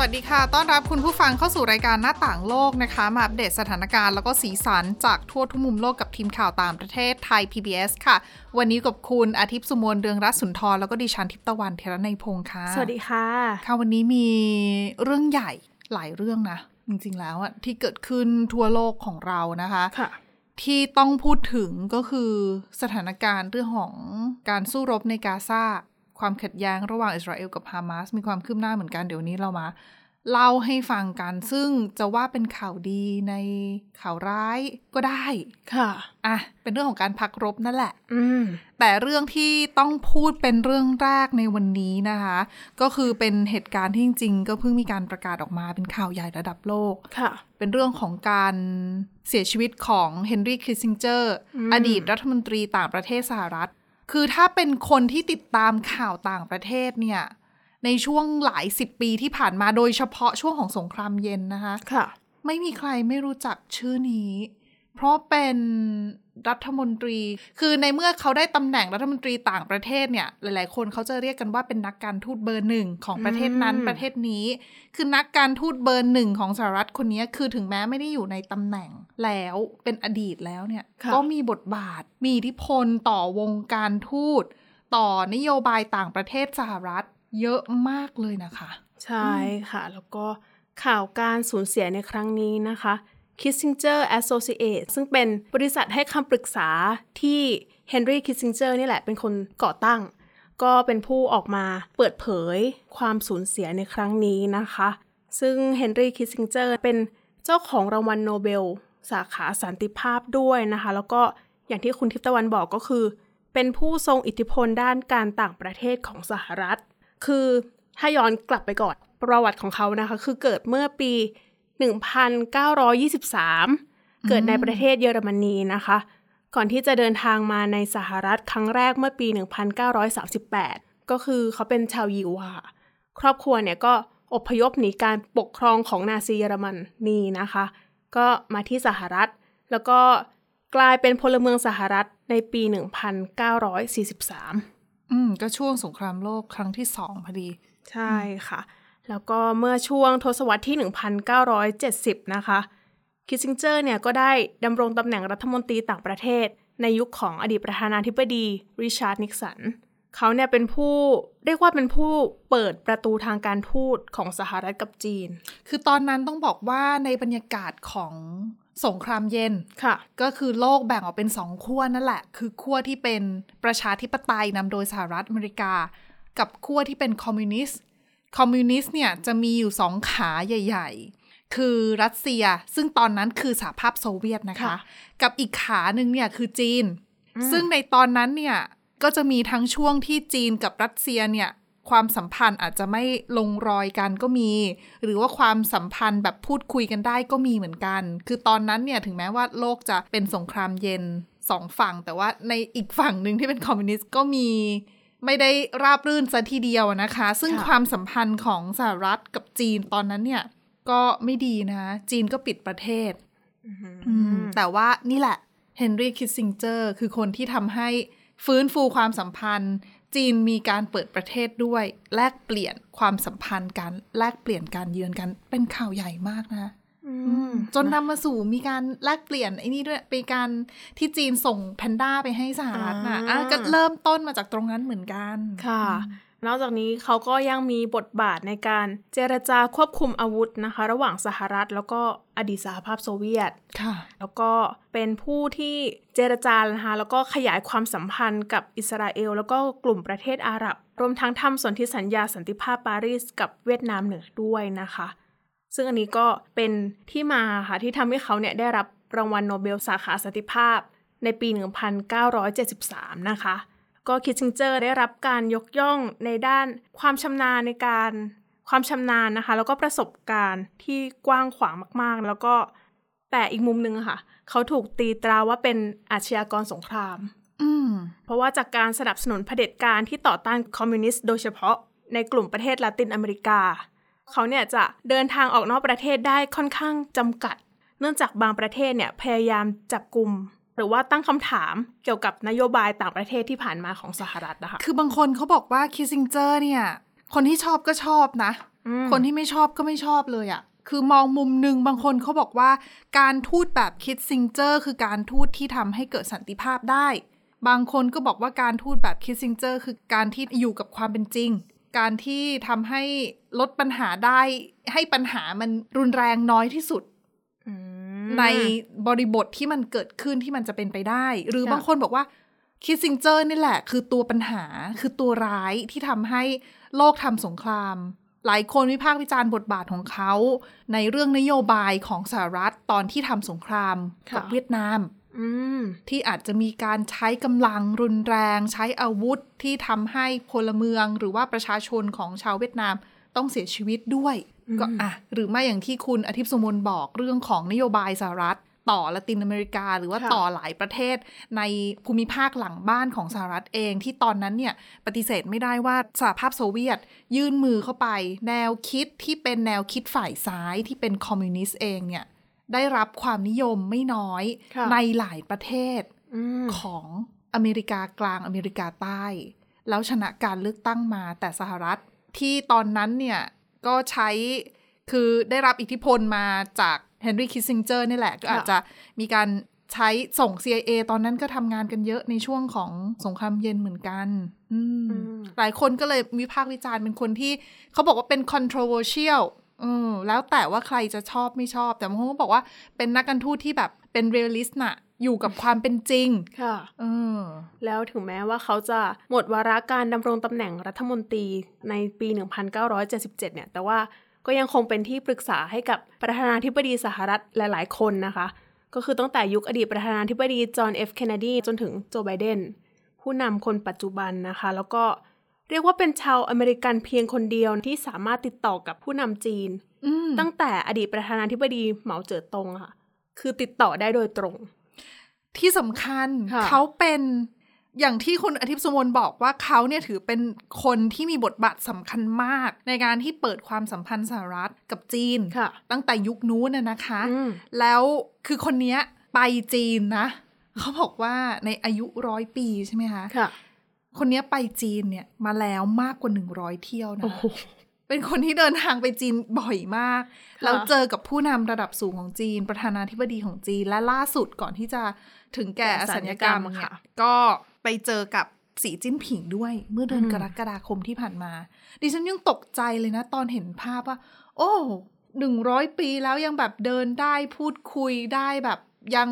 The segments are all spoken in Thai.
วัสดีค่ะ ต้อนรับคุณผู้ฟังเข้าสู่รายการหน้าต่างโลกนะคะ มาอัปเดตสถานการณ์แล้วก็สีสันจากทั่วทุกมุมโลกกับทีมข่าวต่างประเทศไทย PBS ค่ะ วันนี้กับคุณอาทิตย์สุมนเรืองรัศสุนทร แล้วก็ดิฉันทิพย์ตะวันเทระในยพงค์ค่ะ สวัสดีค่ะ ค่ะวันนี้มีเรื่องใหญ่หลายเรื่องนะ จริงๆแล้วอะที่เกิดขึ้นทั่วโลกของเรานะคะค่ะที่ต้องพูดถึงก็คือสถานการณ์เรื่องของการสู้รบในกาซา ความขัดแย้งระหว่างอิสราเอลกับฮามาสมีความคืบหน้าเหมือนกันเดี๋ยวนี้เรามา เล่าให้ฟังกัน ซึ่งจะว่าเป็นข่าวดีในข่าวร้ายก็ได้ ค่ะอะเป็นเรื่องของการพักรบนั่นแหละ อืมแต่เรื่องที่ต้องพูดเป็นเรื่องแรกในวันนี้นะคะ ก็คือเป็นเหตุการณ์ที่จริงๆ ก็เพิ่งมีการประกาศออกมาเป็นข่าวใหญ่ระดับโลก ค่ะ เป็นเรื่องของการเสียชีวิตของเฮนรี่คริสซิงเจอร์อืมอดีตรัฐมนตรีต่างประเทศสหรัฐ คือถ้าเป็นคนที่ติดตามข่าวต่างประเทศเนี่ย ในช่วงหลายสิบปีที่ผ่านมาโดยเฉพาะช่วงของสงครามเย็นนะคะ ค่ะ ไม่มีใครไม่รู้จักชื่อนี้ เพราะเป็น รัฐมนตรี คือในเมื่อเขาได้ตำแหน่งรัฐมนตรีต่างประเทศเนี่ย หลาย ๆ คนเขาจะเรียกกันว่าเป็นนักการทูตเบอร์หนึ่งของประเทศนั้นอืมประเทศนี้ คือนักการทูตเบอร์หนึ่งของสหรัฐคนนี้คือถึงแม้ไม่ได้อยู่ในตำแหน่งแล้วเป็นอดีตแล้วเนี่ยค่ะก็มีบทบาทมีอิทธิพลต่อวงการทูต ต่อนโยบายต่างประเทศสหรัฐเยอะมากเลยนะคะ ใช่ค่ะ แล้วก็ข่าวการสูญเสียในครั้งนี้นะคะ Kissinger Associates ซึ่งเป็นบริษัทให้คำปรึกษาที่ Henry Kissinger นี่แหละเป็นคนก่อตั้ง ก็เป็นผู้ออกมาเปิดเผยความสูญเสียในครั้งนี้นะคะ ซึ่ง Henry Kissinger เป็นเจ้าของรางวัลโนเบล สาขาสันติภาพด้วยนะคะ แล้วก็อย่างที่คุณทิพตะวันบอกก็คือ เป็นผู้ทรงอิทธิพลด้านการต่างประเทศของสหรัฐ คือถ้าย้อนกลับไปก่อนประวัติของเขานะคะ คือเกิดเมื่อปี 1923 เกิดในประเทศเยอรมนีนะคะ ก่อนที่จะเดินทางมาในสหรัฐครั้งแรกเมื่อปี 1938 ก็คือเขาเป็นชาวยิวค่ะ ครอบครัวเนี่ยก็อพยพหนีการปกครองของนาซีเยอรมนีนะคะ ก็มาที่สหรัฐ แล้วก็กลายเป็นพลเมืองสหรัฐในปี 1943 อืม ก็ช่วงสงครามโลกครั้งที่สองพอดี ใช่ค่ะ แล้วก็เมื่อช่วงทศวรรษที่ 1970 นะคะ คิสซิงเจอร์เนี่ยก็ได้ดำรงตำแหน่งรัฐมนตรีต่างประเทศ ในยุคของอดีตประธานาธิบดีริชาร์ดนิกสันเขาเนี่ยเป็นผู้เรียกว่าเป็นผู้เปิดประตูทางการทูตของสหรัฐกับจีน คือตอนนั้นต้องบอกว่าในบรรยากาศของสงครามเย็นค่ะ ก็คือโลกแบ่งออกเป็นสองขั้วนั่นแหละ คือขั้วที่เป็นประชาธิปไตยนำโดยสหรัฐอเมริกา กับขั้วที่เป็นคอมมิวนิสต์ คอมมิวนิสต์เนี่ยจะมีอยู่สองขาใหญ่ ๆ คือรัสเซียซึ่งตอนนั้นคือสหภาพโซเวียตนะคะค่ะกับอีกขาหนึ่งเนี่ยคือจีน ซึ่งในตอนนั้นเนี่ยก็จะมีทั้งช่วงที่จีนกับรัสเซียเนี่ยความสัมพันธ์อาจจะไม่ลงรอยกันก็มี หรือว่าความสัมพันธ์แบบพูดคุยกันได้ก็มีเหมือนกัน คือตอนนั้นเนี่ยถึงแม้ว่าโลกจะเป็นสงครามเย็นสองฝั่ง แต่ว่าในอีกฝั่งหนึ่งที่เป็นคอมมิวนิสต์ก็มี ไม่ได้ราบรื่นซะทีเดียวนะคะ ซึ่งค่ะความสัมพันธ์ของสหรัฐกับจีนตอนนั้นเนี่ย ก็ไม่ดีนะจีนก็ปิดประเทศอืมแต่ว่านี่แหละเฮนรี่คิสซิงเจอร์คือคนที่ทำให้ฟื้นฟูความสัมพันธ์ จีนมีการเปิดประเทศด้วย แลกเปลี่ยนความสัมพันธ์กันแลกเปลี่ยนการเยือนกันเป็นข่าวใหญ่มากนะอืม จนนำมาสู่มีการแลกเปลี่ยนไอ้นี่ด้วยเป็นการที่จีนส่งแพนด้าไปให้สหรัฐนะอ่าอะก็เริ่มต้นมาจากตรงนั้นเหมือนกันค่ะ นอกจากนี้เขาก็ยังมีบทบาทในการเจรจาควบคุมอาวุธนะคะ ระหว่างสหรัฐแล้วก็อดีตสหภาพโซเวียตค่ะ แล้วก็เป็นผู้ที่เจรจานะคะแล้วก็ขยายความสัมพันธ์กับอิสราเอล แล้วก็กลุ่มประเทศอาหรับ รวมทั้งทำสนธิสัญญาสันติภาพปารีสกับเวียดนามเหนือด้วยนะคะ ซึ่งอันนี้ก็เป็นที่มาค่ะที่ทำให้เขาเนี่ยได้รับรางวัลโนเบลสาขาสันติภาพ ในปี 1973 นะคะ ก็คิสซิงเจอร์ได้รับการยกย่องในด้านความชำนาญในการความชำนาญนะคะ แล้วก็ประสบการณ์ที่กว้างขวางมาก ๆ แล้วก็แต่อีกมุมหนึ่งอะค่ะ เขาถูกตีตราว่าเป็นอาชญากรสงคราม อืมเพราะว่าจากการสนับสนุนเผด็จการที่ต่อต้านคอมมิวนิสต์โดยเฉพาะในกลุ่มประเทศลาตินอเมริกา เขาเนี่ยจะเดินทางออกนอกประเทศได้ค่อนข้างจำกัด เนื่องจากบางประเทศเนี่ยพยายามจับกลุ่มหรือว่าตั้งคำถามเกี่ยวกับนโยบายต่างประเทศที่ผ่านมาของสหรัฐนะคะ คือบางคนเขาบอกว่าคิสซิงเจอร์เนี่ย คนที่ชอบก็ชอบนะอืมคนที่ไม่ชอบก็ไม่ชอบเลยอะคือมองมุมหนึ่งบางคนเขาบอกว่าการทูตแบบคิสซิงเจอร์คือการทูตที่ทำให้เกิดสันติภาพได้ บางคนก็บอกว่าการทูตแบบคิดซิงเจอร์คือการที่อยู่กับความเป็นจริง การที่ทำให้ลดปัญหาได้ ให้ปัญหามันรุนแรงน้อยที่สุดอืมในบริบทที่มันเกิดขึ้นที่มันจะเป็นไปได้ หรือค่ะบางคนบอกว่าคิสซิงเจอร์นี่แหละ คือตัวปัญหาคือตัวร้ายที่ทำให้โลกทำสงคราม หลายคนวิพากษ์วิจารณ์บทบาทของเขา ในเรื่องนโยบายของสหรัฐตอนที่ทำสงครามกับเวียดนามอืม ที่อาจจะมีการใช้กำลังรุนแรง ใช้อาวุธที่ทำให้พลเมืองหรือว่าประชาชนของชาวเวียดนามต้องเสียชีวิตด้วย ก็อะหรือไม่อย่างที่คุณอาทิตย์สมนบอกเรื่องของนโยบายสหรัฐ ต่อละตินอเมริกา หรือว่าค่ะต่อหลายประเทศ ในภูมิภาคหลังบ้านของสหรัฐเองที่ตอนนั้นเนี่ยปฏิเสธไม่ได้ว่าสหภาพโซเวียต ยื่นมือเข้าไป แนวคิดที่เป็นแนวคิดฝ่ายซ้ายที่เป็นคอมมิวนิสต์เองเนี่ย ได้รับความนิยมไม่น้อยค่ะในหลายประเทศอืมของอเมริกากลางอเมริกาใต้ แล้วชนะการเลือกตั้งมาแต่สหรัฐที่ตอนนั้นเนี่ยก็ใช้คือได้รับอิทธิพลมาจากเฮนรี่คิสซิงเจอร์นี่แหละ ก็อาจจะมีการใช้ส่ง CIA ตอนนั้นก็ทำงานกันเยอะในช่วงของสงครามเย็นเหมือนกันอืมอืมหลายคนก็เลยวิพากษ์วิจารณ์เป็นคนที่เขาบอกว่าเป็น controversial อืมแล้วแต่ว่าใครจะชอบไม่ชอบแต่บางคนก็บอกว่าเป็นนักการทูตที่แบบเป็น realist น่ะอยู่กับความเป็นจริง ค่ะเออแล้วถึงแม้ว่าเขาจะหมดวาระการดำรงตำแหน่งรัฐมนตรีในปี 1977 เนี่ย แต่ว่าก็ยังคงเป็นที่ปรึกษาให้กับประธานาธิบดีสหรัฐหลาย ๆ คนนะคะ ก็คือตั้งแต่ยุคอดีตประธานาธิบดีจอห์นเอฟเคนเนดีจนถึงโจไบเดนผู้นำคนปัจจุบันนะคะ แล้วก็ เรียกว่าเป็นชาวอเมริกันเพียงคนเดียวที่สามารถติดต่อกับผู้นำจีนอืมตั้งแต่อดีตประธานาธิบดีเหมาเจ๋อตงอะค่ะ คือติดต่อได้โดยตรง ที่สำคัญค่ะเขาเป็นอย่างที่คุณอาทิตย์สมนบอกว่าเขาเนี่ยถือเป็นคนที่มีบทบาทสำคัญมาก ในการที่เปิดความสัมพันธ์สหรัฐกับจีนค่ะตั้งแต่ยุคนู้นน่ะนะคะอืมแล้วคือคนเนี้ยไปจีนนะ เขาบอกว่าในอายุร้อยปีใช่ไหมคะค่ะ คนเนี้ยไปจีนเนี่ยมาแล้วมากกว่าหนึ่งร้อยเที่ยวนะโอ้โหเป็นคนที่เดินทางไปจีนบ่อยมากค่ะแล้วเจอกับผู้นำระดับสูงของจีน ประธานาธิบดีของจีน และล่าสุดก่อนที่จะถึงแก่อสัญญกรรมเนี่ยก็ไปเจอกับสีจิ้นผิงด้วย เมื่อเดือนกรกฎาคมที่ผ่านมา ดิฉันยังตกใจเลยนะ ตอนเห็นภาพว่า โอ้หนึ่งร้อยปีแล้วยังแบบเดินได้พูดคุยได้แบบยัง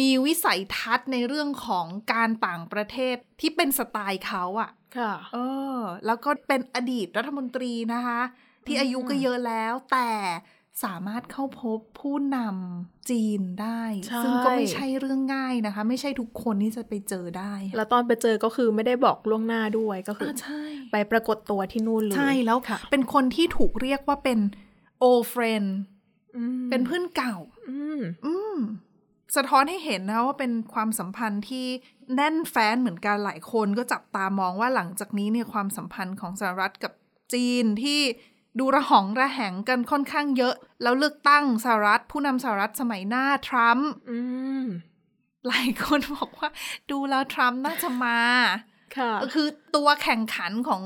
มีวิสัยทัศน์ในเรื่องของการต่างประเทศที่เป็นสไตล์เขาอะค่ะ เออ แล้วก็เป็นอดีตรัฐมนตรีนะคะ ที่อายุก็เยอะแล้ว แต่สามารถเข้าพบผู้นำจีนได้ใช่ซึ่งก็ไม่ใช่เรื่องง่ายนะคะ ไม่ใช่ทุกคนที่จะไปเจอได้ แล้วตอนไปเจอก็คือไม่ได้บอกล่วงหน้าด้วยก็คืออ่าใช่ไปปรากฏตัวที่นู่นเลย ใช่แล้วค่ะเป็นคนที่ถูกเรียกว่าเป็น old friend อืมเป็นเพื่อนเก่า อืมอืม สะท้อนให้เห็นนะว่าเป็นความสัมพันธ์ที่แน่นแฟ้นเหมือนกันหลายคนก็จับตามองว่าหลังจากนี้เนี่ยความสัมพันธ์ของสหรัฐกับจีนที่ดูระหองระแหงกันค่อนข้างเยอะ แล้วเลือกตั้งสหรัฐ ผู้นำสหรัฐสมัยหน้าทรัมป์อืมหลายคนบอกว่า ดูแล้วทรัมป์น่าจะมาค่ะคือตัวแข่งขันของ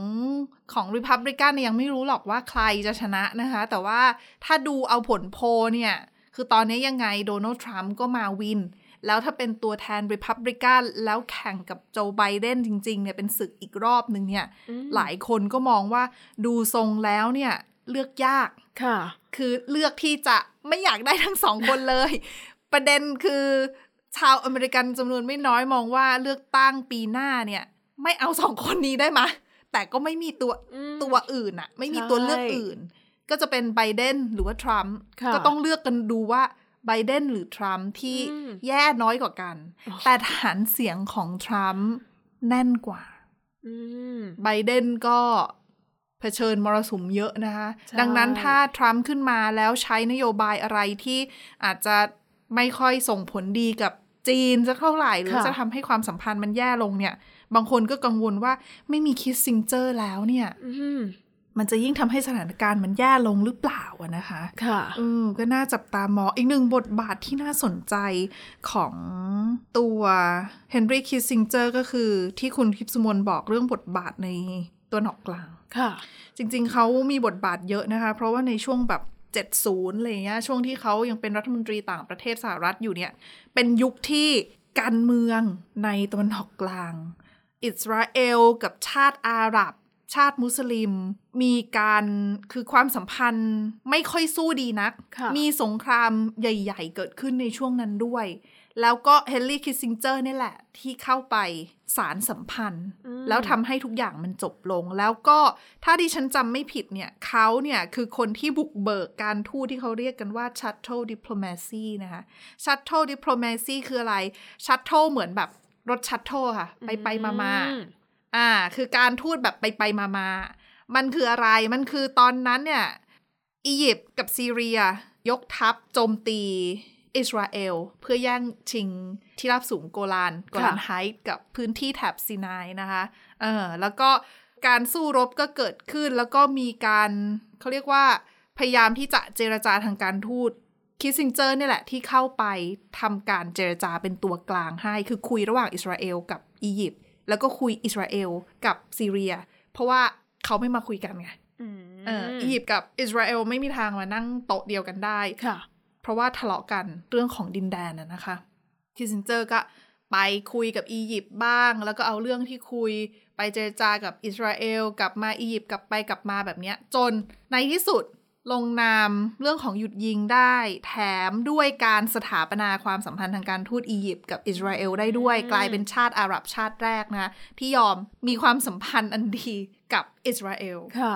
ของริพับลิกันเนี่ยยังไม่รู้หรอกว่าใครจะชนะนะคะ แต่ว่าถ้าดูเอาผลโพลเนี่ย คือตอนนี้ยังไงโดนัลด์ทรัมป์ก็มาวิน แล้วถ้าเป็นตัวแทนริพับลิกันแล้วแข่งกับโจไบเดนจริง ๆ เนี่ยเป็นศึกอีกรอบหนึ่งเนี่ยอืมหลายคนก็มองว่าดูทรงแล้วเนี่ยเลือกยาก ค่ะ คือเลือกที่จะไม่อยากได้ทั้งสองคนเลย ประเด็นคือชาวอเมริกันจำนวนไม่น้อยมองว่าเลือกตั้งปีหน้าเนี่ย ไม่เอาสองคนนี้ได้ไหมะแต่ก็ไม่มีตัวอืมตัวอื่นอะไม่มีใช่ตัวเลือกอื่น ก็จะเป็นไบเดนหรือว่าทรัมป์ค่ะก็ต้องเลือกกันดูว่าไบเดนหรือทรัมป์ที่อืมแย่น้อยกว่ากันอ๋อแต่ฐานเสียงของทรัมป์แน่นกว่าอืมไบเดนก็เผชิญมรสุมเยอะนะคะใช่ดังนั้นถ้าทรัมป์ขึ้นมาแล้วใช้นโยบายอะไรที่อาจจะไม่ค่อยส่งผลดีกับจีนสักเท่าไหร่ หรือจะทำให้ความสัมพันธ์มันแย่ลงเนี่ย บางคนก็กังวลว่าไม่มีคิสซิงเจอร์แล้วเนี่ยอื มมันจะยิ่งทำให้สถานการณ์มันแย่ลงหรือเปล่าอะนะคะ ค่ะเออก็น่าจับตามองอีกหนึ่งบทบาทที่น่าสนใจของตัวเฮนรี่คิสซิงเจอร์ก็คือที่คุณทิพย์สมนบอกเรื่องบทบาทในตะวันออกกลาง ค่ะ จริงๆ เขามีบทบาทเยอะนะคะ เพราะว่าในช่วงแบบ70อะไรเงี้ยช่วงที่เขายังเป็นรัฐมนตรีต่างประเทศสหรัฐอยู่เนี่ย เป็นยุคที่การเมืองในตะวันออกกลาง อิสราเอลกับชาติอาหรับ ชาติมุสลิม มีการคือความสัมพันธ์ไม่ค่อยสู้ดีนักค่ะมีสงครามใหญ่ ๆ เกิดขึ้นในช่วงนั้นด้วย แล้วก็เฮนรี่คิสซิงเจอร์นี่แหละ ที่เข้าไปสารสัมพันธ์ แล้วทำให้ทุกอย่างมันจบลง แล้วก็ถ้าดิฉันจำไม่ผิดเนี่ยเขาเนี่ยคือคนที่บุกเบิกการทูตที่เขาเรียกกันว่า shuttle diplomacy นะคะ shuttle diplomacy คืออะไร shuttle เหมือนแบบรถ shuttle ค่ะ ไปไปมามา อืมอ่า คือการทูตแบบไปไปมามามันคืออะไร มันคือตอนนั้นเนี่ย อียิปต์กับซีเรีย ยกทัพโจมตีอิสราเอล เพื่อแย่งชิงที่ราบสูงโกลาน Golan Heights กับพื้นที่แถบซีนายนะคะ เออ แล้วก็การสู้รบก็เกิดขึ้น แล้วก็มีการเขาเรียกว่า พยายามที่จะเจรจาทางการทูตคิสซิงเจอร์เนี่ยแหละที่เข้าไปทำการเจรจาเป็นตัวกลางให้ คือคุยระหว่างอิสราเอลกับอียิปต์ แล้วก็คุยอิสราเอลกับซีเรีย เพราะว่าเขาไม่มาคุยกันไงอืมเอออียิปต์กับอิสราเอลไม่มีทางมานั่งโต๊ะเดียวกันได้ค่ะ เพราะว่าทะเลาะกันเรื่องของดินแดนน่ะนะคะคิสซินเจอร์ก็ไปคุยกับอียิปต์บ้าง แล้วก็เอาเรื่องที่คุยไปเจรจากับอิสราเอลกลับมาอียิปต์กลับไปกลับมาแบบเนี้ย จนในที่สุด ลงนามเรื่องของหยุดยิงได้ แถมด้วยการสถาปนาความสัมพันธ์ทางการทูตอียิปต์กับอิสราเอลได้ด้วย กลายเป็นชาติอาหรับชาติแรกนะที่ยอมมีความสัมพันธ์อันดีกับอิสราเอลค่ะ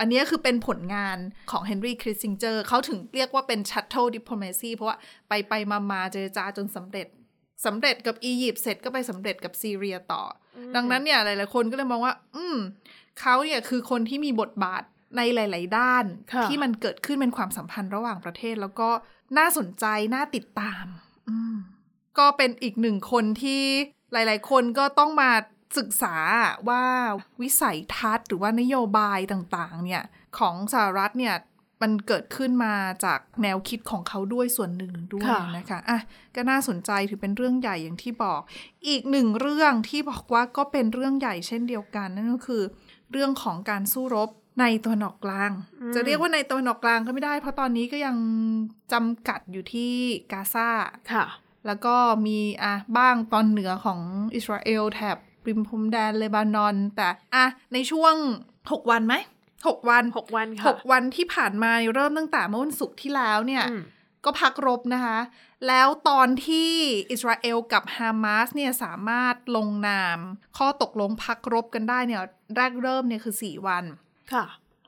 อันนี้คือเป็นผลงานของเฮนรี่คริสซิงเจอร์เขาถึงเรียกว่าเป็น shuttle diplomacy เพราะว่าไปไปมามาเจรจาจนสำเร็จสำเร็จกับอียิปต์เสร็จก็ไปสำเร็จกับซีเรียต่ออดังนั้นเนี่ยหลายๆคนก็เลยมองว่า อืมเขาเนี่ยคือคนที่มีบทบาท ในหลาย ๆ ด้านค่ะที่มันเกิดขึ้นเป็นความสัมพันธ์ระหว่างประเทศ แล้วก็น่าสนใจน่าติดตามอืมก็เป็นอีกหนึ่งคนที่หลาย ๆ คนก็ต้องมาศึกษาว่าวิสัยทัศน์หรือว่านโยบายต่าง ๆ เนี่ย ของสหรัฐเนี่ยมันเกิดขึ้นมาจากแนวคิดของเขาด้วยส่วนหนึ่งด้วยค่ะนะคะอะก็น่าสนใจถือเป็นเรื่องใหญ่อย่างที่บอก อีกหนึ่งเรื่องที่บอกว่าก็เป็นเรื่องใหญ่เช่นเดียวกัน นั่นก็คือ เรื่องของการสู้รบ ในตะวันออกกลาง จะเรียกว่าในตะวันออกกลางก็ไม่ได้ เพราะตอนนี้ก็ยังจำกัดอยู่ที่กาซาค่ะ แล้วก็มีอะบ้างตอนเหนือของอิสราเอลแถบริมพรมแดนเลบานอน แต่อะในช่วง6วันไหมหกวันหกวันหค่ะกวันที่ผ่านมาเริ่มตั้งแต่เมื่อวันศุกร์ที่แล้วเนี่ยอืมก็พักรบนะคะ แล้วตอนที่อิสราเอลกับฮามาสเนี่ยสามารถลงนาม ข้อตกลงพักรบกันได้เนี่ย แรกเริ่มเนี่ยคือ4วัน ค่ะ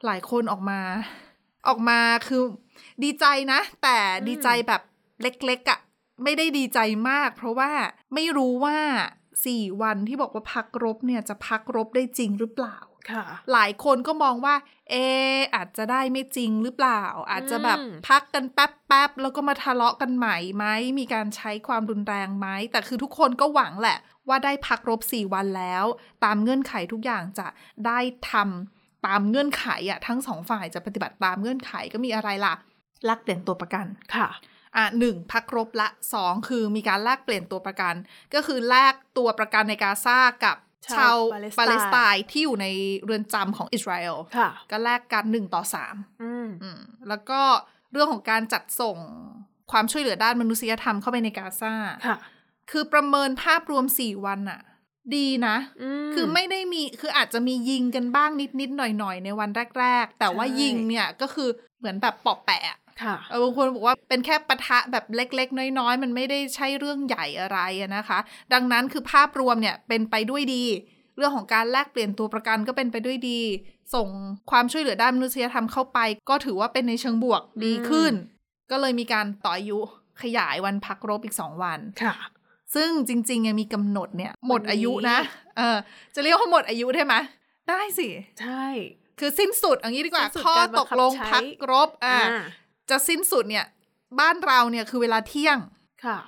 หลายคนออกมา ออกมาคือดีใจนะ แต่ดีใจแบบเล็กๆอะ่ะ ไม่ได้ดีใจมาก เพราะว่าไม่รู้ว่าสี่วันที่บอกว่าพักรบเนี่ยจะพักรบได้จริงหรือเปล่าค่ะ หลายคนก็มองว่า เอะอาจจะได้ไม่จริงหรือเปล่า อาจจะแบบอืมพักกันแป๊บๆแล้วก็มาทะเลาะกันใหม่ไหมมีการใช้ความรุนแรงไหมแต่คือทุกคนก็หวังแหละ ว่าได้พักรบสี่วันแล้ว ตามเงื่อนไขทุกอย่างจะได้ทำ ตามเงื่อนไขอะทั้งสองฝ่ายจะปฏิบัติตามเงื่อนไขก็มีอะไรล่ะแลกเปลี่ยนตัวประกันค่ะอะหนึ่งพักรบละสองคือมีการแลกเปลี่ยนตัวประกัน ก็คือแลกตัวประกันในกาซากับชาชาววปาปาเลเลสสไตไตน์น์ที่อยู่ในเรือนจำของอิสราเอลค่ะก็แลกกันหนึ่งต่อสามอืมอืมแล้วก็เรื่องของการจัดส่งความช่วยเหลือด้านมนุษยธรรมเข้าไปในกาซาค่ะคือประเมินภาพรวมสี่วันอะ ดีนะมคือไม่ได้มีคืออาจจะมียิงกันบ้างนิดนิดๆหน่อยหน่อยๆในวันแรก ๆ แต่ว่าใช่ยิงเนี่ยก็คือเหมือนแบบปอบแปะค่ะเออบางคนบอกว่าเป็นแค่ปะทะแบบเล็ก ๆ น้อย ๆ มันไม่ได้ใช่เรื่องใหญ่อะไรอะนะคะ ดังนั้นคือภาพรวมเนี่ยเป็นไปด้วยดี เรื่องของการแลกเปลี่ยนตัวประกันก็เป็นไปด้วยดี ส่งความช่วยเหลือด้านมนุษยธรรมเข้าไป ก็ถือว่าเป็นในเชิงบวกดีขึ้น ก็เลยมีการต่ออายุขยายวันพักรบอีก2วันค่ะ ซึ่งจริงๆยังมีกำหนดเนี่ย หมดวันนี้อายุนะ เออ จะเรียกว่าหมดอายุได้ไหมได้สิ ใช่ คือสิ้นสุดเอย่างนี้ดีกว่าสิ้นสุดข้อการบัตงกคับลงใช้พักรบ อ่า จะสิ้นสุดเนี่ย บ้านเราเนี่ยคือเวลาเที่ยง ค่ะ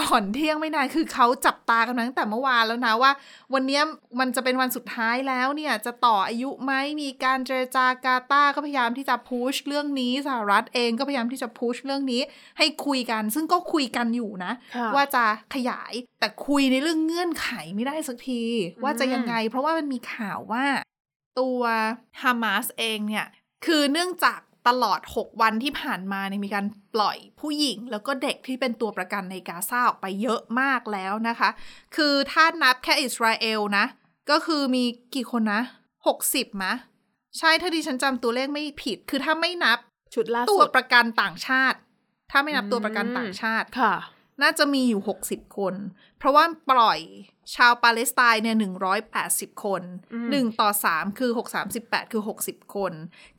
ก่อนเที่ยงไม่นานคือเขาจับตากันมาตั้งแต่เมื่อวานแล้วนะว่า วันเนี้ยมันจะเป็นวันสุดท้ายแล้วเนี่ยจะต่ออายุไหมมีการเจรจากาตาร์ก็พยายามที่จะพุชเรื่องนี้สหรัฐเองก็พยายามที่จะพุชเรื่องนี้ ให้คุยกัน ซึ่งก็คุยกันอยู่นะค่ะว่าจะขยายแต่คุยในเรื่องเงื่อนไขไม่ได้สักที ว่าจะยังไง เพราะว่ามันมีข่าวว่า ตัวฮามาสเองเนี่ยคือเนื่องจาก ตลอด 6 วันที่ผ่านมาเนี่ยมีการปล่อยผู้หญิง แล้วก็เด็กที่เป็นตัวประกันในกาซาออกไปเยอะมากแล้วนะคะ คือถ้านับแค่อิสราเอลนะ ก็คือมีกี่คนนะ 60มะ ใช่ถ้าดิฉันจำตัวเลขไม่ผิด คือถ้าไม่นับชุดล่าตัวสุดประกันต่างชาติ ถ้าไม่นับตัวประกันต่างชาติค่ะ น่าจะมีอยู่ 60 คน เพราะว่าปล่อย ชาวปาเลสไตน์เนี่ย180คนอืม1ต่อ3คือ6 38คือ60คน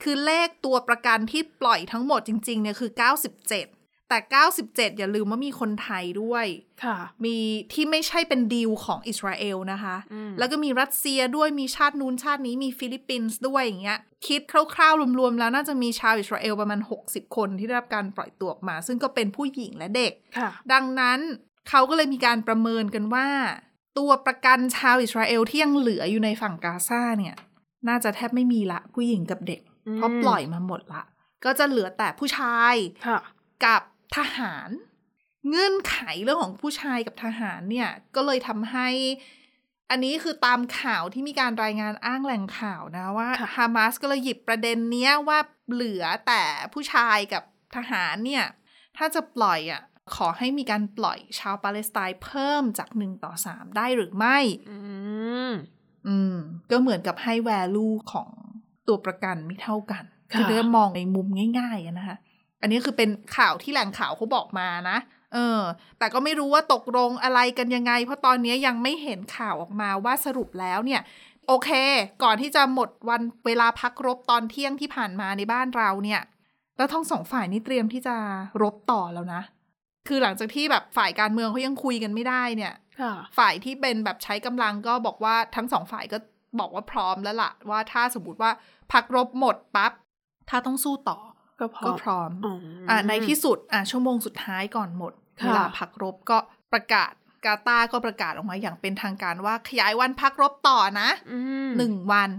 คือเลขตัวประกันที่ปล่อยทั้งหมดจริง ๆ เนี่ยคือ97แต่97อย่าลืมว่ามีคนไทยด้วย ค่ะ มีที่ไม่ใช่เป็นดีลของอิสราเอลนะคะอืมแล้วก็มีรัสเซียด้วย มีชาตินู้นชาตินี้ มีฟิลิปปินส์ด้วยอย่างเงี้ย คิดคร่าวๆรวมๆแล้วน่าจะมีชาวอิสราเอลประมาณ 60 คนที่ได้รับการปล่อยตัวออกมา ซึ่งก็เป็นผู้หญิงและเด็กค่ะดังนั้นเขาก็เลยมีการประเมินกันว่า ตัวประกันชาวอิสราเอลที่ยังเหลืออยู่ในฝั่งกาซาเนี่ย น่าจะแทบไม่มีละผู้หญิงกับเด็กอืมเพราะปล่อยมาหมดละ ก็จะเหลือแต่ผู้ชายค่ะกับทหาร เงื่อนไขเรื่องของผู้ชายกับทหารเนี่ย ก็เลยทำให้ อันนี้คือตามข่าวที่มีการรายงานอ้างแหล่งข่าวนะว่าค่ะฮามาสก็เลยหยิบประเด็นเนี้ยว่าเหลือแต่ผู้ชายกับทหารเนี่ย ถ้าจะปล่อยอะ ขอให้มีการปล่อยชาวปาเลสไตน์เพิ่มจากหนึ่งต่อสามได้หรือไม่ อืม อืม ก็เหมือนกับให้ value ของตัวประกันไม่เท่ากันค่ะคือเริ่มมองในมุมง่ายๆอะนะคะอันนี้คือเป็นข่าวที่แหล่งข่าวเขาบอกมานะ เออ แต่ก็ไม่รู้ว่าตกลงอะไรกันยังไง เพราะตอนนี้ยังไม่เห็นข่าวออกมาว่าสรุปแล้วเนี่ย โอเค ก่อนที่จะหมดวันเวลาพักรบตอนเที่ยงที่ผ่านมาในบ้านเราเนี่ย แล้วทั้งสองฝ่ายนี่เตรียมที่จะรบต่อแล้วนะ คือหลังจากที่แบบฝ่ายการเมืองเขายังคุยกันไม่ได้เนี่ยค่ะฝ่ายที่เป็นแบบใช้กำลังก็บอกว่าทั้งสองฝ่ายก็บอกว่าพร้อมแล้วล่ะ ว่าถ้าสมมติว่าพักรบหมดปั๊บถ้าต้องสู้ต่อก็พอก็พร้อมอ๋ออ่าในที่สุดอ่าชั่วโมงสุดท้ายก่อนหมดค่ะเวลาพักรบก็ประกาศกาตาร์ก็ประกาศออกมาอย่างเป็นทางการว่าขยายวันพักรบต่อนะอืมหนึ่งวัน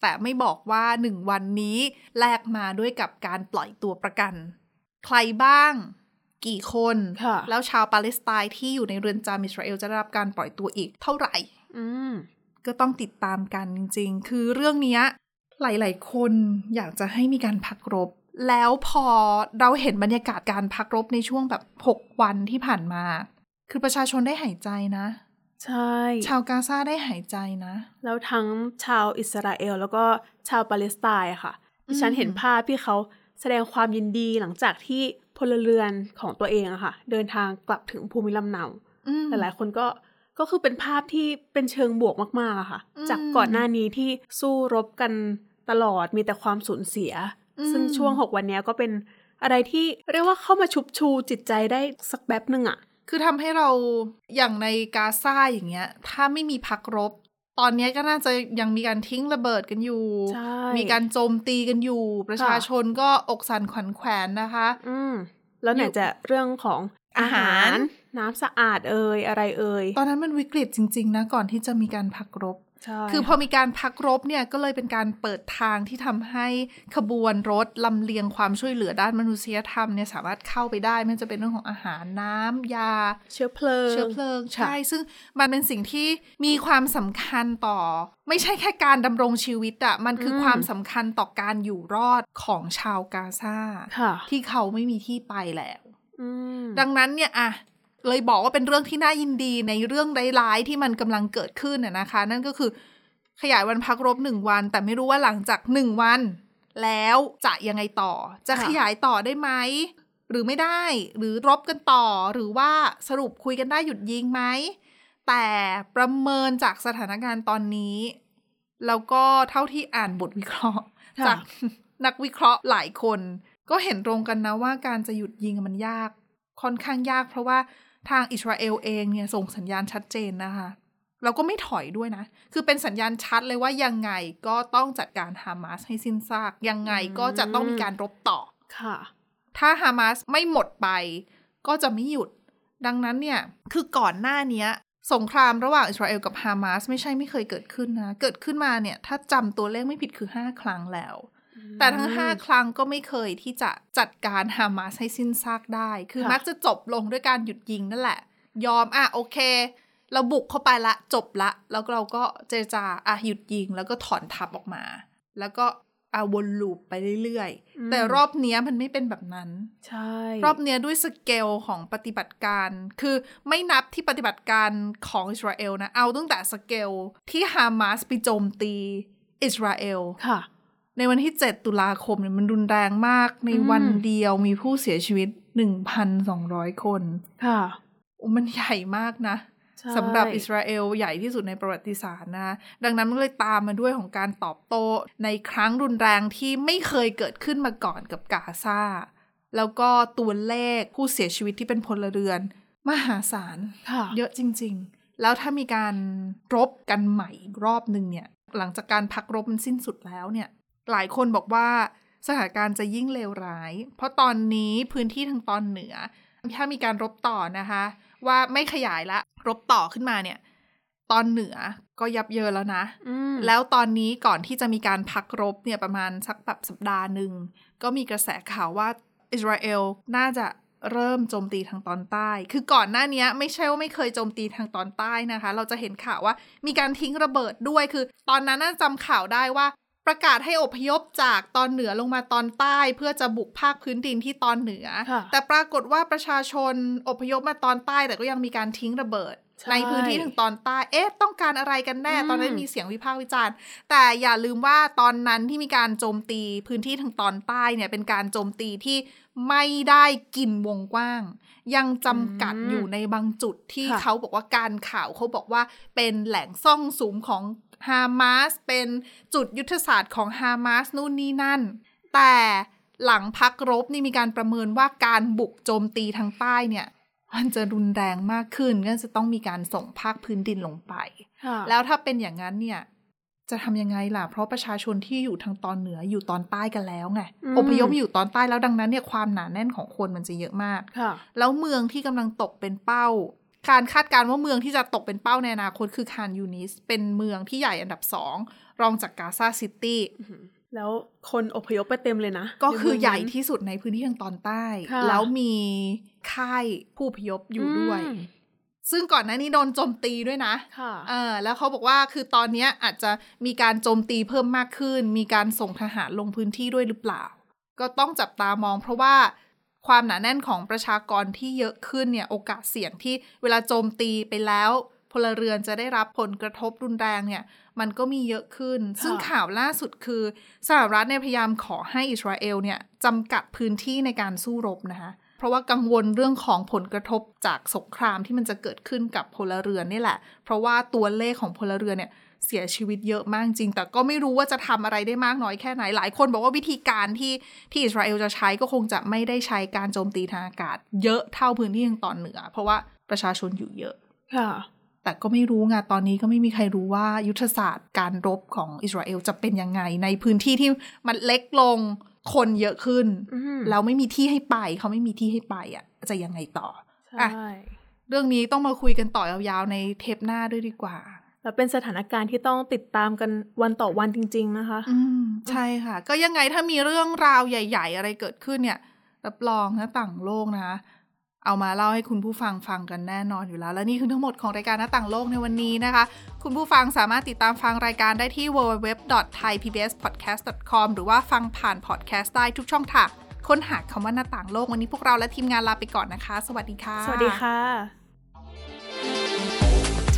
แต่ไม่บอกว่าหนึ่งวันนี้แลกมาด้วยกับการปล่อยตัวประกัน ใครบ้าง กี่คนค่ะแล้วชาวปาเลสไตน์ที่อยู่ในเรือนจำอิสราเอลจะได้รับการปล่อยตัวอีกเท่าไหร่อืมก็ต้องติดตามกันจริง ๆ คือเรื่องเนี้ยหลาย ๆ คนอยากจะให้มีการพักรบ แล้วพอเราเห็นบรรยากาศการพักรบในช่วงแบบ 6 วันที่ผ่านมา คือประชาชนได้หายใจนะ ใช่ ชาวกาซาได้หายใจนะ แล้วทั้งชาวอิสราเอลแล้วก็ชาวปาเลสไตน์อะค่ะดิฉันอืมเห็นภาพที่เขาแสดงความยินดีหลังจากที่ พลเรือนของตัวเองอะค่ะ เดินทางกลับถึงภูมิลำเนาอืมหลายๆคนก็ก็คือเป็นภาพที่เป็นเชิงบวกมากๆอะค่ะอืมจากก่อนหน้านี้ที่สู้รบกันตลอดมีแต่ความสูญเสียอืมซึ่งช่วงหกวันเนี้ยก็เป็นอะไรที่เรียกว่าเข้ามาชุบชูจิตใจได้สักแป๊บหนึ่งอะคือทำให้เราอย่างในกาซาอย่างเงี้ย ถ้าไม่มีพักรบ ตอนเนี้ยก็น่าจะยังมีการทิ้งระเบิดกันอยู่ใช่มีการโจมตีกันอยู่ ประชาชนก็อกสั่นขวัญแขวนนะคะ อืมแล้วไหนจะเรื่องของอาอาหาหารรน้ำสะอาดเอ่ยอะไรเอ่ยตอนนั้นมันวิกฤตจริง ๆ นะ ก่อนที่จะมีการพักรบใช่ คือพอมีการพักรบเนี่ยก็เลยเป็นการเปิดทางที่ทำให้ขบวนรถลำเลียงความช่วยเหลือด้านมนุษยธรรมเนี่ยสามารถเข้าไปได้ไม่ว่าจะเป็นเรื่องของอาหารน้ำยา เชื้อเพลิง เชื้อเพลิงค่ะใช่ ซึ่งมันเป็นสิ่งที่มีความสำคัญต่อ ไม่ใช่แค่การดำรงชีวิตอะมันคือความสำคัญต่อการอยู่รอดของชาวกาซาค่ะที่เขาไม่มีที่ไปแล้วอืมดังนั้นเนี่ยอะ เลยบอกว่าเป็นเรื่องที่น่ายินดีในเรื่องร้ายๆที่มันกำลังเกิดขึ้นน่ะนะคะ นั่นก็คือขยายวันพักรบหนึ่งวัน แต่ไม่รู้ว่าหลังจากหนึ่งวัน แล้วจะยังไงต่อจะค่ะขยายต่อได้ไหมหรือไม่ได้หรือรบกันต่อหรือว่าสรุปคุยกันได้หยุดยิงไหม แต่ประเมินจากสถานการณ์ตอนนี้ แล้วก็เท่าที่อ่านบทวิเคราะห์ค่ะจากนักวิเคราะห์หลายคน ก็เห็นตรงกันนะว่าการจะหยุดยิงมันยาก ค่อนข้างยากเพราะว่า ทางอิสราเอลเองเนี่ยส่งสัญญาณชัดเจนนะคะเราก็ไม่ถอยด้วยนะ คือเป็นสัญญาณชัดเลยว่ายังไงก็ต้องจัดการฮามาสให้สิ้นซาก ยังไงก็จะต้องมีการรบต่อ ค่ะ ถ้าฮามาสไม่หมดไป ก็จะไม่หยุด ดังนั้นเนี่ย คือก่อนหน้านี้สงครามระหว่างอิสราเอลกับฮามาสไม่ใช่ไม่เคยเกิดขึ้นนะ เกิดขึ้นมาเนี่ย ถ้าจำตัวเลขไม่ผิดคือ 5 ครั้งแล้ว แต่ทั้ง5ครั้งก็ไม่เคยที่จะจัดการฮามาสให้สิ้นซากได้ คือมักจะจบลงด้วยการหยุดยิงนั่นแหละ ยอมอะโอเค เราบุกเข้าไปละจบละ แล้วเราก็เจรจาอะหยุดยิงแล้วก็ถอนทัพออกมา แล้วก็อาวนลูปไปเรื่อยๆ แต่รอบเนี้ยมันไม่เป็นแบบนั้น ใช่ รอบเนี้ยด้วยสเกลของปฏิบัติการ คือไม่นับที่ปฏิบัติการของอิสราเอลนะ เอาตั้งแต่สเกลที่ฮามาสไปโจมตีอิสราเอล ค่ะ ในวันที่ 7 ตุลาคมเนี่ยมันรุนแรงมาก ในวันเดียวมีผู้เสียชีวิต 1,200 คน ค่ะโอ้มันใหญ่มากนะใช่สำหรับอิสราเอลใหญ่ที่สุดในประวัติศาสตร์นะดังนั้นมันเลยตามมาด้วยของการตอบโต้ในครั้งรุนแรงที่ไม่เคยเกิดขึ้นมาก่อนกับกาซาแล้วก็ตัวเลขผู้เสียชีวิตที่เป็นพลเรือน มหาศาลค่ะเยอะจริง ๆ แล้วถ้ามีการรบกันใหม่อีกรอบหนึ่งเนี่ย หลังจากการพักรบมันสิ้นสุดแล้วเนี่ย หลายคนบอกว่าสถานการณ์จะยิ่งเลวร้าย เพราะตอนนี้พื้นที่ทางตอนเหนือ ถ้ามีการรบต่อนะคะ ว่าไม่ขยายละ รบต่อขึ้นมาเนี่ย ตอนเหนือก็ยับเยินแล้วนะอืมแล้วตอนนี้ก่อนที่จะมีการพักรบเนี่ยประมาณสักแบบสัปดาห์หนึ่ง ก็มีกระแสข่าวว่าอิสราเอลน่าจะเริ่มโจมตีทางตอนใต้ คือก่อนหน้านี้ไม่ใช่ว่าไม่เคยโจมตีทางตอนใต้นะคะ เราจะเห็นข่าวว่ามีการทิ้งระเบิดด้วย คือ ตอนนั้นน่าจำข่าวได้ว่า ประกาศให้อพยพจากตอนเหนือลงมาตอนใต้ เพื่อจะบุกภาคพื้นดินที่ตอนเหนือค่ะแต่ปรากฏว่าประชาชนอพยพมาตอนใต้แต่ก็ยังมีการทิ้งระเบิดใช่ในพื้นที่ทางตอนใต้ เอ๊ะ ต้องการอะไรกันแน่อืมตอนนั้นมีเสียงวิพากษ์วิจารณ์ แต่อย่าลืมว่าตอนนั้นที่มีการโจมตีพื้นที่ทางตอนใต้เนี่ย เป็นการโจมตีที่ไม่ได้กินวงกว้าง ยังจำกัดอยู่ในบางจุดที่ค่ะเขาบอกว่าการข่าวเขาบอกว่าเป็นแหล่งซ่องสุมของ ฮามาสเป็นจุดยุทธศาสตร์ของฮามาสนู่นนี่นั่น แต่หลังพักรบนี่มีการประเมินว่าการบุกโจมตีทางใต้เนี่ย มันจะรุนแรงมากขึ้นก็จะต้องมีการส่งภาคพื้นดินลงไปค่ะแล้วถ้าเป็นอย่างนั้นเนี่ย จะทำยังไงล่ะ เพราะประชาชนที่อยู่ทางตอนเหนืออยู่ตอนใต้กันแล้วไงอืมอพยพมาอยู่ตอนใต้แล้วดังนั้นเนี่ยความหนาแน่นของคนมันจะเยอะมากค่ะแล้วเมืองที่กำลังตกเป็นเป้า การคาดการณ์ว่าเมืองที่จะตกเป็นเป้าในอนาคตคือคานยูนิส เป็นเมืองที่ใหญ่อันดับสองรองจากกาซาซิตี้แล้วคนอพยพไปเต็มเลยนะ ก็คือในเมืงนั้นใหญ่ที่สุดในพื้นที่ทางตอนใต้ค่ะแล้วมีค่ายผู้อพยพอยู่ด้วยอืมซึ่งก่อนหน้านี้โดนโจมตีด้วยนะค่ะเออแล้วเขาบอกว่าคือตอนเนี้ยอาจจะมีการโจมตีเพิ่มมากขึ้น มีการส่งทหารลงพื้นที่ด้วยหรือเปล่า ก็ต้องจับตามองเพราะว่า ความหนาแน่นของประชากรที่เยอะขึ้นเนี่ยโอกาสเสี่ยงที่เวลาโจมตีไปแล้วพลเรือนจะได้รับผลกระทบรุนแรงเนี่ยมันก็มีเยอะขึ้น ซึ่งข่าวล่าสุดคือสหรัฐเนี่ยพยายามขอให้อิสราเอลเนี่ยจำกัดพื้นที่ในการสู้รบนะคะเพราะว่ากังวลเรื่องของผลกระทบจากสงครามที่มันจะเกิดขึ้นกับพลเรือนนี่แหละ เพราะว่าตัวเลขของพลเรือนเนี่ย เสียชีวิตเยอะมากจริง แต่ก็ไม่รู้ว่าจะทำอะไรได้มากน้อยแค่ไหน หลายคนบอกว่าวิธีการที่ที่อิสราเอลจะใช้ก็คงจะไม่ได้ใช้การโจมตีทางอากาศ เยอะเท่าพื้นที่ทางตอนเหนือ เพราะว่าประชาชนอยู่เยอะค่ะแต่ก็ไม่รู้ไงตอนนี้ก็ไม่มีใครรู้ว่ายุทธศาสตร์การรบของอิสราเอลจะเป็นยังไง ในพื้นที่ที่มันเล็กลงคนเยอะขึ้นอืมแล้วไม่มีที่ให้ไป เขาไม่มีที่ให้ไปอะ จะยังไงต่อใช่อะเรื่องนี้ต้องมาคุยกันต่อยาวๆในเทปหน้าด้วยดีกว่า แล้วเป็นสถานการณ์ที่ต้องติดตามกันวันต่อวันจริง ๆ นะคะ อืมใช่ค่ะ ก็ยังไงถ้ามีเรื่องราวใหญ่ ๆ อะไรเกิดขึ้นเนี่ยรับรองนะต่างโลกนะคะเอามาเล่าให้คุณผู้ฟังฟังกันแน่นอนอยู่แล้ว และนี่คือทั้งหมดของรายการหน้าต่างโลกในวันนี้นะคะ คุณผู้ฟังสามารถติดตามฟังรายการได้ที่ www.thaipbspodcast.com หรือว่าฟังผ่านพอดแคสต์ได้ทุกช่องทางค้นหาคำว่าหน้าต่างโลกวันนี้พวกเราและทีมงานลาไปก่อนนะคะ สวัสดีค่ะ สวัสดีค่ะ